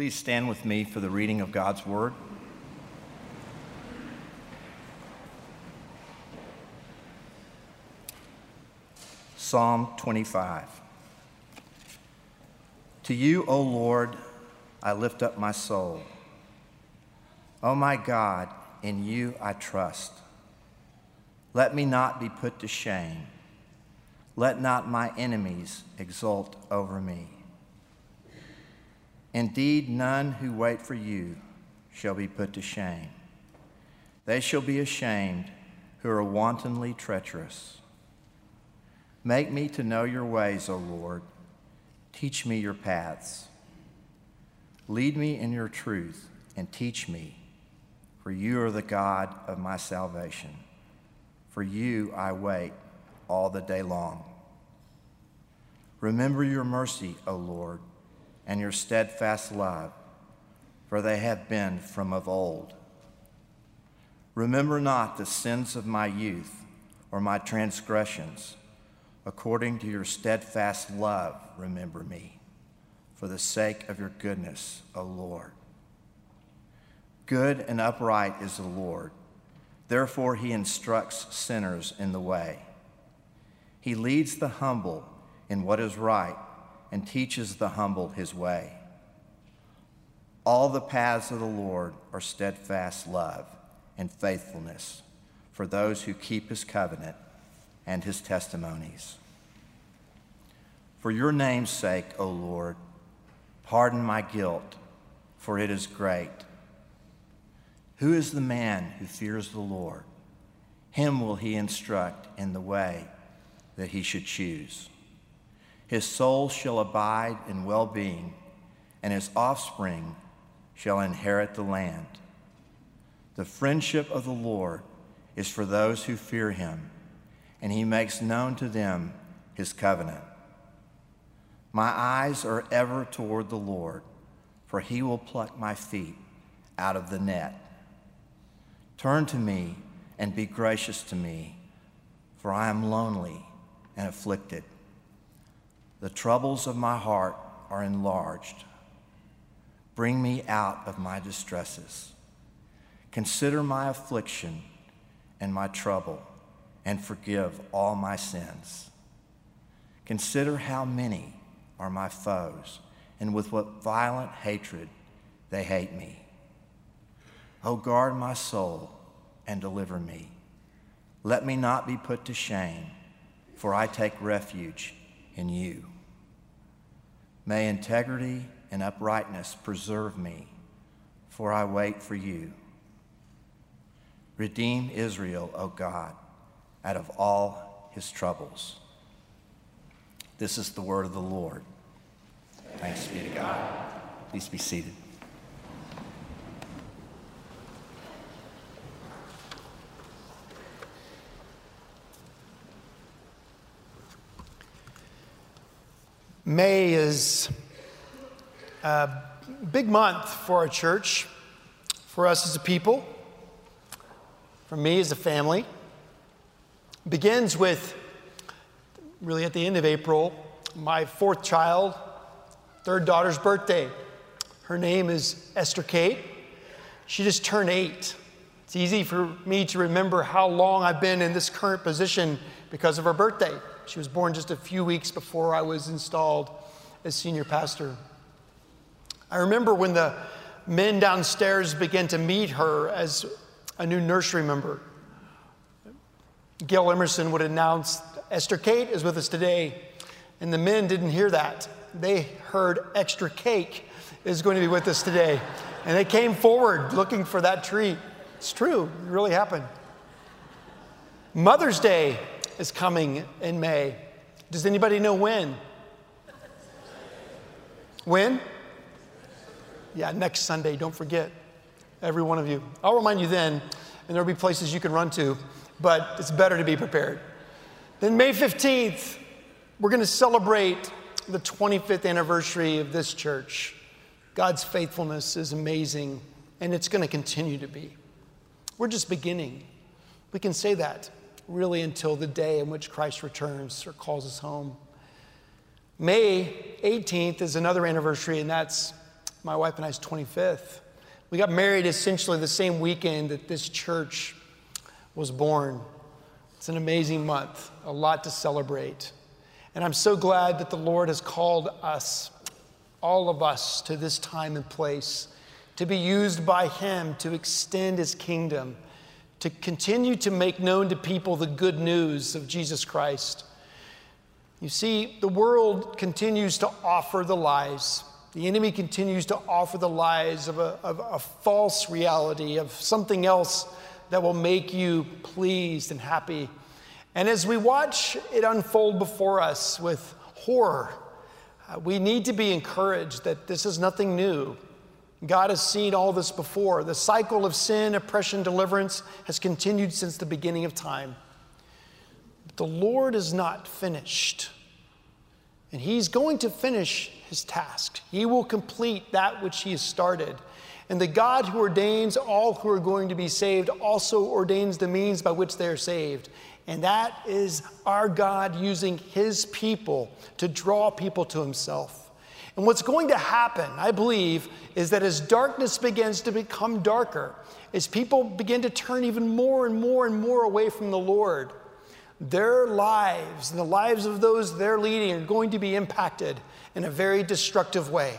please stand with me for the reading of God's Word? Psalm 25. To you, O Lord, I lift up my soul. O my God, in you I trust. Let me not be put to shame. Let not my enemies exult over me. Indeed, none who wait for you shall be put to shame. They shall be ashamed who are wantonly treacherous. Make me to know your ways, O Lord. Teach me your paths. Lead me in your truth and teach me, for you are the God of my salvation. For you I wait all the day long. Remember your mercy, O Lord, and your steadfast love, for they have been from of old. Remember not the sins of my youth or my transgressions According to your steadfast love, remember me, for the sake of your goodness, O Lord. Good and upright is the Lord. Therefore, he instructs sinners in the way. He leads the humble in what is right and teaches the humble his way. All the paths of the Lord are steadfast love and faithfulness for those who keep his covenant and his testimonies. For your name's sake, O Lord, pardon my guilt, for it is great. Who is the man who fears the Lord? Him will he instruct in the way that he should choose. His soul shall abide in well being, and his offspring shall inherit the land. The friendship of the Lord is for those who fear him and he makes known to them his covenant. My eyes are ever toward the Lord, for he will pluck my feet out of the net. Turn to me and be gracious to me, for I am lonely and afflicted. The troubles of my heart are enlarged. Bring me out of my distresses. Consider my affliction and my trouble and forgive all my sins. Consider how many are my foes, and with what violent hatred they hate me. O guard my soul and deliver me. Let me not be put to shame, for I take refuge in you. May integrity and uprightness preserve me, for I wait for you. Redeem Israel, O God out of all his troubles. This is the word of the Lord. Thanks be to God. Please be seated. May is a big month for our church, for us as a people, for me as a family begins with really at the end of April, my fourth child, third daughter's birthday. Her name is Esther Kate. She just turned eight. It's easy for me to remember how long I've been in this current position because of her birthday. She was born just a few weeks before I was installed as senior pastor. I remember when the men downstairs began to meet her as a new nursery member. Gail Emerson would announce, Esther Kate is with us today. And the men didn't hear that. They heard extra cake is going to be with us today. And they came forward looking for that treat. It's true, it really happened. Mother's Day is coming in May. Does anybody know when? When? Yeah, next Sunday, don't forget. Every one of you. I'll remind you then, and there'll be places you can run to but it's better to be prepared. Then, May 15th, we're going to celebrate the 25th anniversary of this church. God's faithfulness is amazing, and it's going to continue to be. We're just beginning. We can say that really until the day in which Christ returns or calls us home. May 18th is another anniversary, and that's my wife and I's 25th. We got married essentially the same weekend that this church was born. It's an amazing month, a lot to celebrate. And I'm so glad that the Lord has called us, all of us, to this time and place to be used by Him to extend His kingdom, to continue to make known to people the good news of Jesus Christ. You see, the world continues to offer the lies. The enemy continues to offer the lies of a, of a false reality, of something else that will make you pleased and happy. And as we watch it unfold before us with horror, uh, we need to be encouraged that this is nothing new. God has seen all this before. The cycle of sin, oppression, deliverance has continued since the beginning of time. But the Lord is not finished. And He's going to finish His task. He will complete that which He has started. And the God who ordains all who are going to be saved also ordains the means by which they are saved. And that is our God using His people to draw people to Himself. And what's going to happen, I believe, is that as darkness begins to become darker, as people begin to turn even more and more and more away from the Lord, their lives and the lives of those they're leading are going to be impacted in a very destructive way.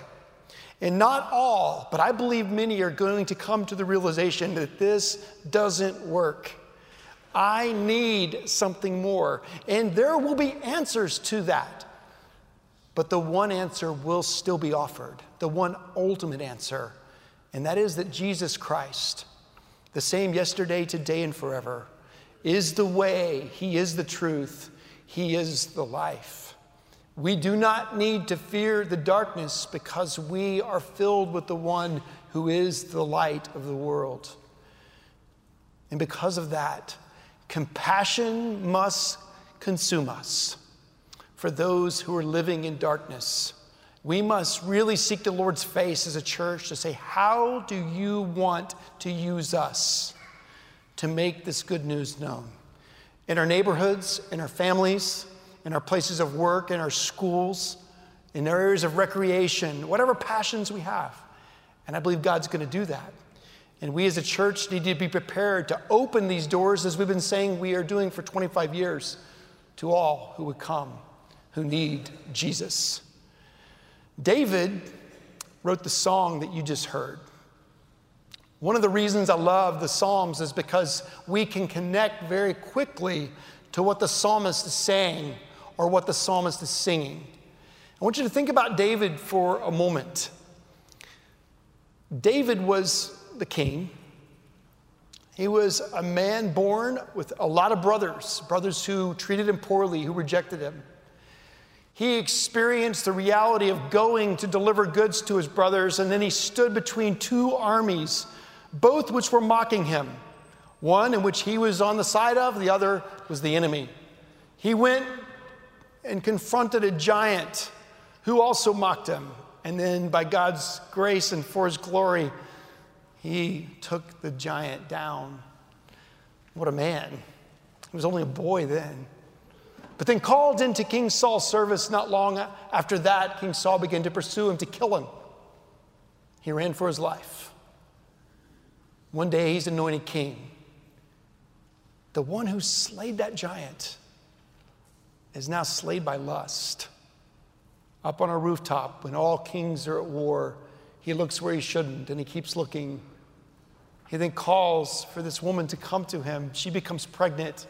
And not all, but I believe many are going to come to the realization that this doesn't work. I need something more. And there will be answers to that. But the one answer will still be offered, the one ultimate answer, and that is that Jesus Christ, the same yesterday, today, and forever, is the way, He is the truth, He is the life. We do not need to fear the darkness because we are filled with the one who is the light of the world. And because of that, compassion must consume us for those who are living in darkness. We must really seek the Lord's face as a church to say, How do you want to use us to make this good news known? In our neighborhoods, in our families, in our places of work, in our schools, in our areas of recreation, whatever passions we have. And I believe God's going to do that. And we as a church need to be prepared to open these doors, as we've been saying we are doing for 25 years, to all who would come who need Jesus. David wrote the song that you just heard. One of the reasons I love the Psalms is because we can connect very quickly to what the psalmist is saying or what the psalmist is singing. I want you to think about David for a moment. David was the king. He was a man born with a lot of brothers, brothers who treated him poorly, who rejected him. He experienced the reality of going to deliver goods to his brothers, and then he stood between two armies, both which were mocking him. One in which he was on the side of, the other was the enemy. He went and confronted a giant who also mocked him. And then, by God's grace and for his glory, he took the giant down. What a man. He was only a boy then. But then, called into King Saul's service not long after that, King Saul began to pursue him to kill him. He ran for his life. One day, he's anointed king. The one who slayed that giant is now slayed by lust. Up on a rooftop, when all kings are at war, he looks where he shouldn't and he keeps looking. He then calls for this woman to come to him. She becomes pregnant.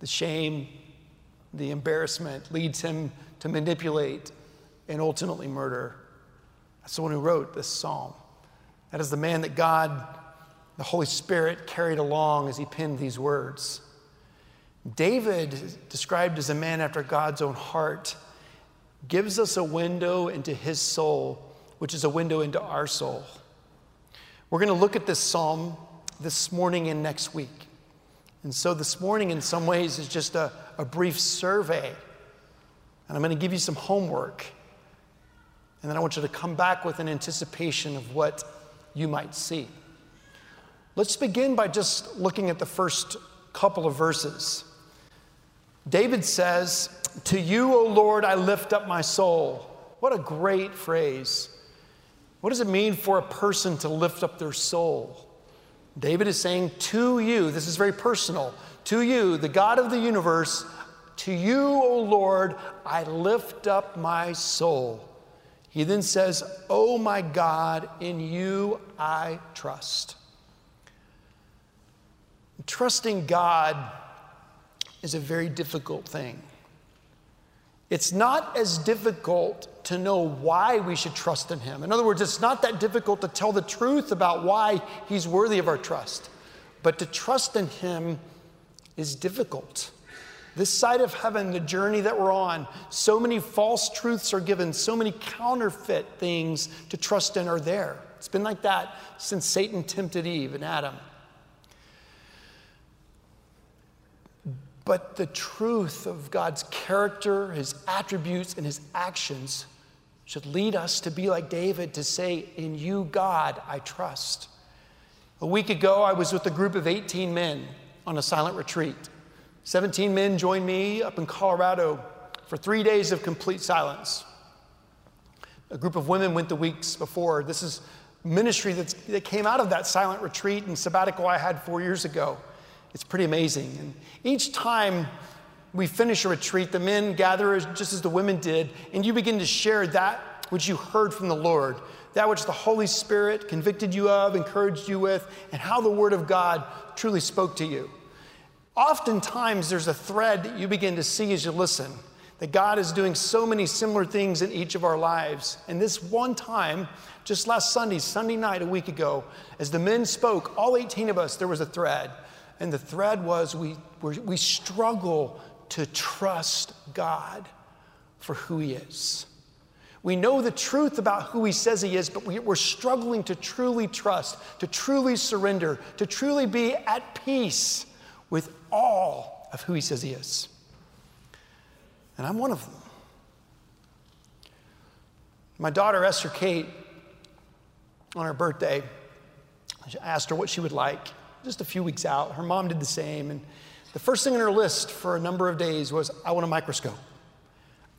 The shame, the embarrassment leads him to manipulate and ultimately murder. That's the one who wrote this psalm. That is the man that God, the Holy Spirit, carried along as he penned these words. David, described as a man after God's own heart, gives us a window into his soul, which is a window into our soul. We're going to look at this psalm this morning and next week. And so this morning, in some ways, is just a, a brief survey. And I'm going to give you some homework. And then I want you to come back with an anticipation of what you might see. Let's begin by just looking at the first couple of verses. David says, To you, O Lord, I lift up my soul. What a great phrase. What does it mean for a person to lift up their soul? David is saying, To you, this is very personal, to you, the God of the universe, to you, O Lord, I lift up my soul. He then says, O my God, in you I trust. Trusting God is a very difficult thing. It's not as difficult to know why we should trust in Him. In other words, it's not that difficult to tell the truth about why He's worthy of our trust. But to trust in Him is difficult. This side of heaven, the journey that we're on, so many false truths are given, so many counterfeit things to trust in are there. It's been like that since Satan tempted Eve and Adam. But the truth of God's character, his attributes, and his actions should lead us to be like David to say, In you, God, I trust. A week ago, I was with a group of 18 men on a silent retreat. 17 men joined me up in Colorado for three days of complete silence. A group of women went the weeks before. This is ministry that came out of that silent retreat and sabbatical I had four years ago. It's pretty amazing. And each time we finish a retreat, the men gather just as the women did, and you begin to share that which you heard from the Lord, that which the Holy Spirit convicted you of, encouraged you with, and how the Word of God truly spoke to you. Oftentimes, there's a thread that you begin to see as you listen that God is doing so many similar things in each of our lives. And this one time, just last Sunday, Sunday night, a week ago, as the men spoke, all 18 of us, there was a thread. And the thread was we, we struggle to trust God for who He is. We know the truth about who He says He is, but we're struggling to truly trust, to truly surrender, to truly be at peace with all of who He says He is. And I'm one of them. My daughter, Esther Kate, on her birthday, I asked her what she would like just a few weeks out. Her mom did the same. And the first thing on her list for a number of days was, I want a microscope.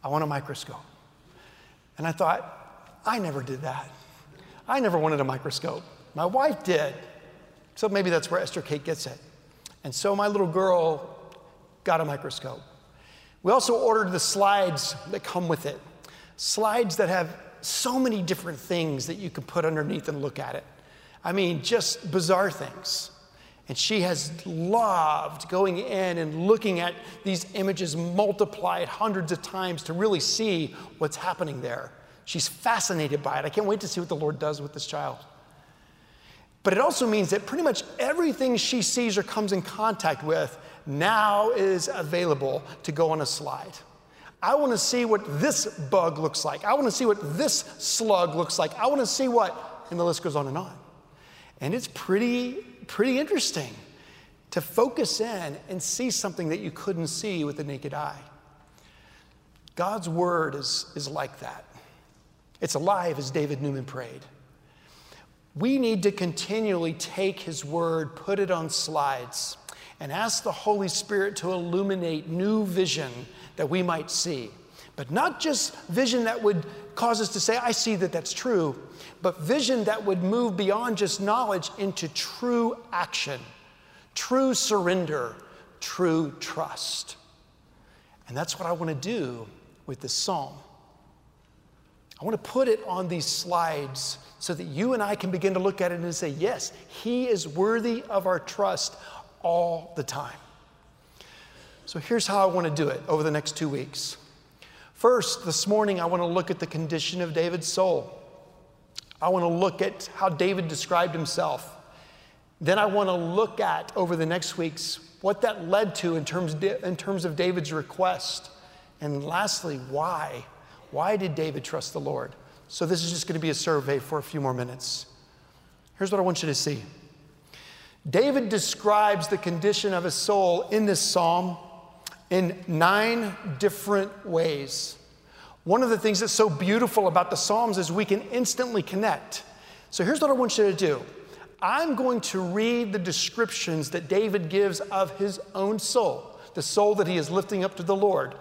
I want a microscope. And I thought, I never did that. I never wanted a microscope. My wife did. So maybe that's where Esther Kate gets it. And so my little girl got a microscope. We also ordered the slides that come with it. Slides that have so many different things that you can put underneath and look at it. I mean, just bizarre things. And she has loved going in and looking at these images multiplied hundreds of times to really see what's happening there. She's fascinated by it. I can't wait to see what the Lord does with this child. But it also means that pretty much everything she sees or comes in contact with now is available to go on a slide. I want to see what this bug looks like. I want to see what this slug looks like. I want to see what, and the list goes on and on. And it's pretty pretty interesting to focus in and see something that you couldn't see with the naked eye. God's word is, is like that. It's alive, as David Newman prayed. We need to continually take his word, put it on slides, and ask the Holy Spirit to illuminate new vision that we might see. But not just vision that would cause us to say, I see that that's true, but vision that would move beyond just knowledge into true action, true surrender, true trust. And that's what I want to do with this psalm. I want to put it on these slides so that you and I can begin to look at it and say, yes, he is worthy of our trust all the time. So here's how I want to do it over the next two weeks. First, this morning, I want to look at the condition of David's soul. I want to look at how David described himself. Then I want to look at, over the next weeks, what that led to in terms, in terms of David's request. And lastly, why? Why did David trust the Lord? So, this is just going to be a survey for a few more minutes. Here's what I want you to see David describes the condition of his soul in this psalm in nine different ways. One of the things that's so beautiful about the Psalms is we can instantly connect. So here's what I want you to do I'm going to read the descriptions that David gives of his own soul, the soul that he is lifting up to the Lord.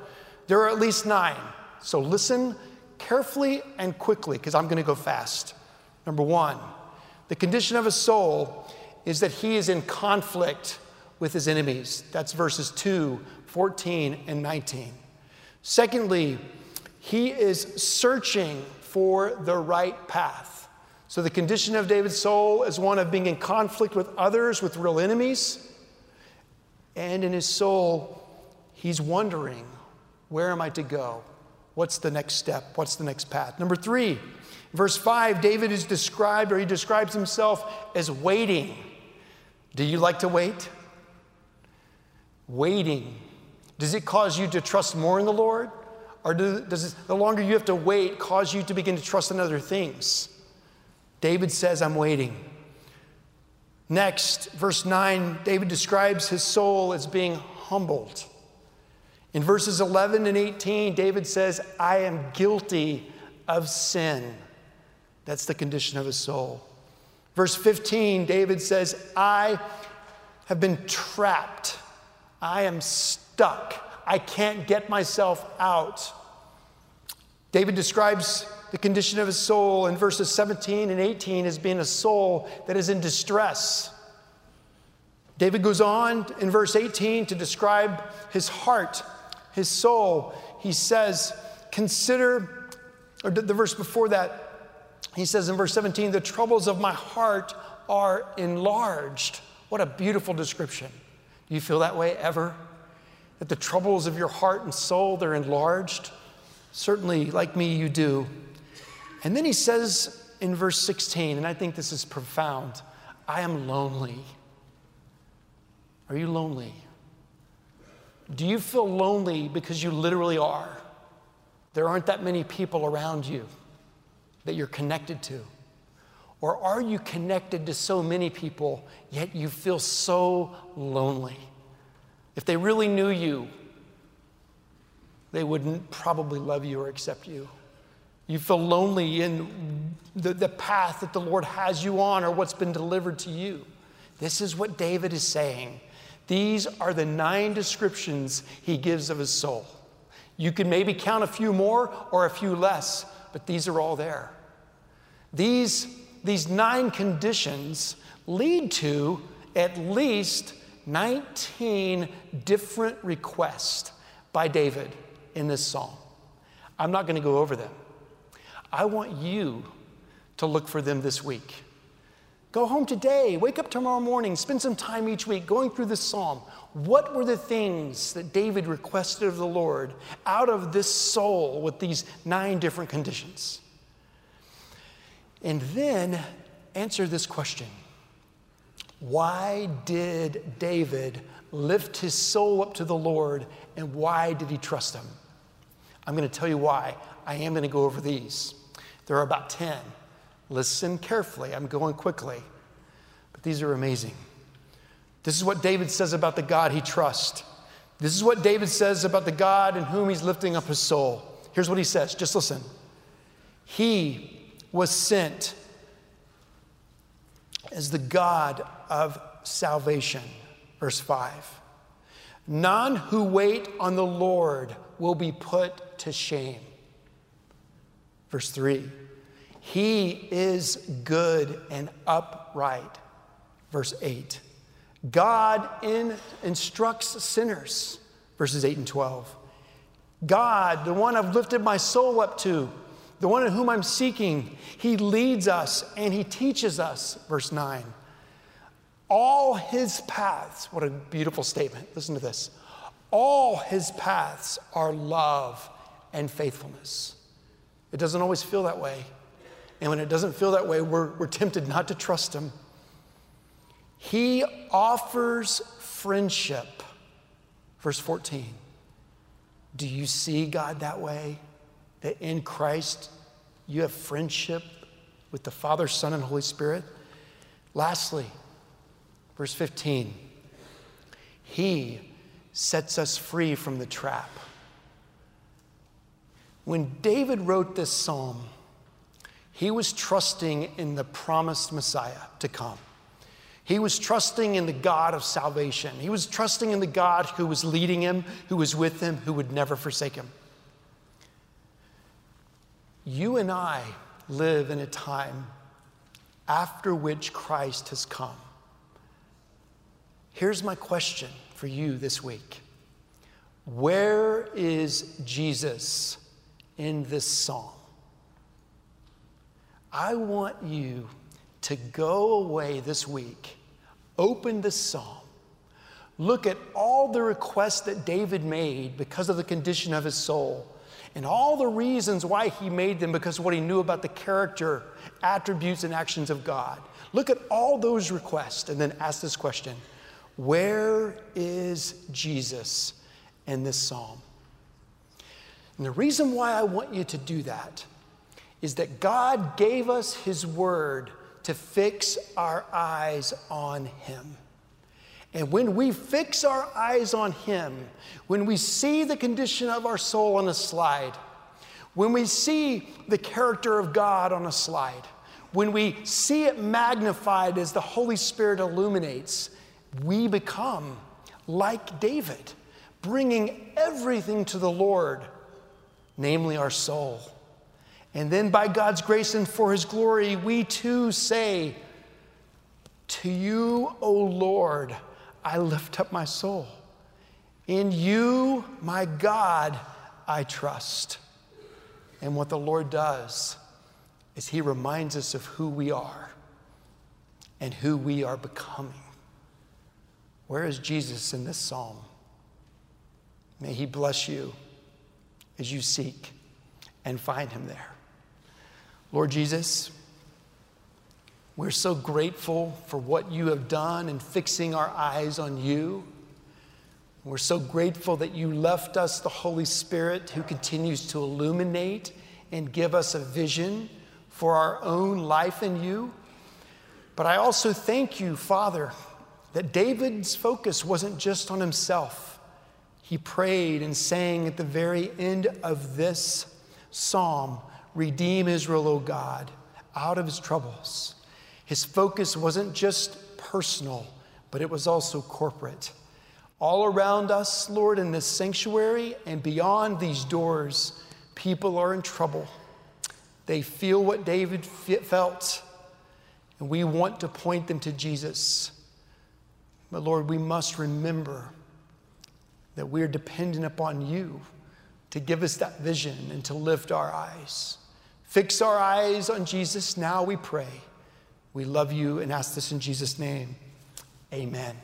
There are at least nine. So listen carefully and quickly because I'm going to go fast. Number one, the condition of a soul is that he is in conflict with his enemies. That's verses 2, 14, and 19. Secondly, he is searching for the right path. So the condition of David's soul is one of being in conflict with others, with real enemies. And in his soul, he's wondering, where am I to go? What's the next step? What's the next path? Number three, verse five, David is described, or he describes himself as waiting. Do you like to wait? Waiting. Does it cause you to trust more in the Lord? Or do, does it, the longer you have to wait cause you to begin to trust in other things? David says, I'm waiting. Next, verse 9, David describes his soul as being humbled. In verses 11 and 18, David says, I am guilty of sin. That's the condition of his soul. Verse 15, David says, I have been trapped. I am stuck. I can't get myself out. David describes the condition of his soul in verses 17 and 18 as being a soul that is in distress. David goes on in verse 18 to describe his heart, his soul. He says, Consider, or the verse before that, he says in verse 17, the troubles of my heart are enlarged. What a beautiful description. Do you feel that way ever? That the troubles of your heart and soul, they're enlarged? Certainly, like me, you do. And then he says in verse 16, and I think this is profound I am lonely. Are you lonely? Do you feel lonely because you literally are? There aren't that many people around you that you're connected to? Or are you connected to so many people, yet you feel so lonely? If they really knew you, they wouldn't probably love you or accept you. You feel lonely in the, the path that the Lord has you on or what's been delivered to you. This is what David is saying. These are the nine descriptions he gives of his soul. You can maybe count a few more or a few less, but these are all there. These, these nine conditions lead to at least 19 different requests by David in this psalm. I'm not going to go over them. I want you to look for them this week. Go home today, wake up tomorrow morning, spend some time each week going through this psalm. What were the things that David requested of the Lord out of this soul with these nine different conditions? And then answer this question Why did David lift his soul up to the Lord and why did he trust him? I'm going to tell you why. I am going to go over these. There are about 10. Listen carefully. I'm going quickly, but these are amazing. This is what David says about the God he trusts. This is what David says about the God in whom he's lifting up his soul. Here's what he says just listen. He was sent as the God of salvation. Verse 5. None who wait on the Lord will be put to shame. Verse 3. He is good and upright. Verse 8. God in, instructs sinners. Verses 8 and 12. God, the one I've lifted my soul up to, the one in whom I'm seeking, he leads us and he teaches us. Verse 9. All his paths, what a beautiful statement. Listen to this. All his paths are love and faithfulness. It doesn't always feel that way. And when it doesn't feel that way, we're, we're tempted not to trust him. He offers friendship. Verse 14. Do you see God that way? That in Christ you have friendship with the Father, Son, and Holy Spirit. Lastly, verse 15, He sets us free from the trap. When David wrote this psalm, he was trusting in the promised Messiah to come. He was trusting in the God of salvation. He was trusting in the God who was leading him, who was with him, who would never forsake him. You and I live in a time after which Christ has come. Here's my question for you this week Where is Jesus in this psalm? I want you to go away this week, open this psalm, look at all the requests that David made because of the condition of his soul and all the reasons why he made them because of what he knew about the character, attributes, and actions of God. Look at all those requests and then ask this question Where is Jesus in this psalm? And the reason why I want you to do that is that God gave us his word to fix our eyes on him. And when we fix our eyes on Him, when we see the condition of our soul on a slide, when we see the character of God on a slide, when we see it magnified as the Holy Spirit illuminates, we become like David, bringing everything to the Lord, namely our soul. And then, by God's grace and for His glory, we too say, To you, O Lord, I lift up my soul. In you, my God, I trust. And what the Lord does is He reminds us of who we are and who we are becoming. Where is Jesus in this psalm? May He bless you as you seek and find Him there. Lord Jesus, we're so grateful for what you have done in fixing our eyes on you. We're so grateful that you left us the Holy Spirit who continues to illuminate and give us a vision for our own life in you. But I also thank you, Father, that David's focus wasn't just on himself. He prayed and sang at the very end of this psalm Redeem Israel, O God, out of his troubles. His focus wasn't just personal, but it was also corporate. All around us, Lord, in this sanctuary and beyond these doors, people are in trouble. They feel what David felt, and we want to point them to Jesus. But Lord, we must remember that we are dependent upon you to give us that vision and to lift our eyes. Fix our eyes on Jesus now, we pray. We love you and ask this in Jesus' name. Amen.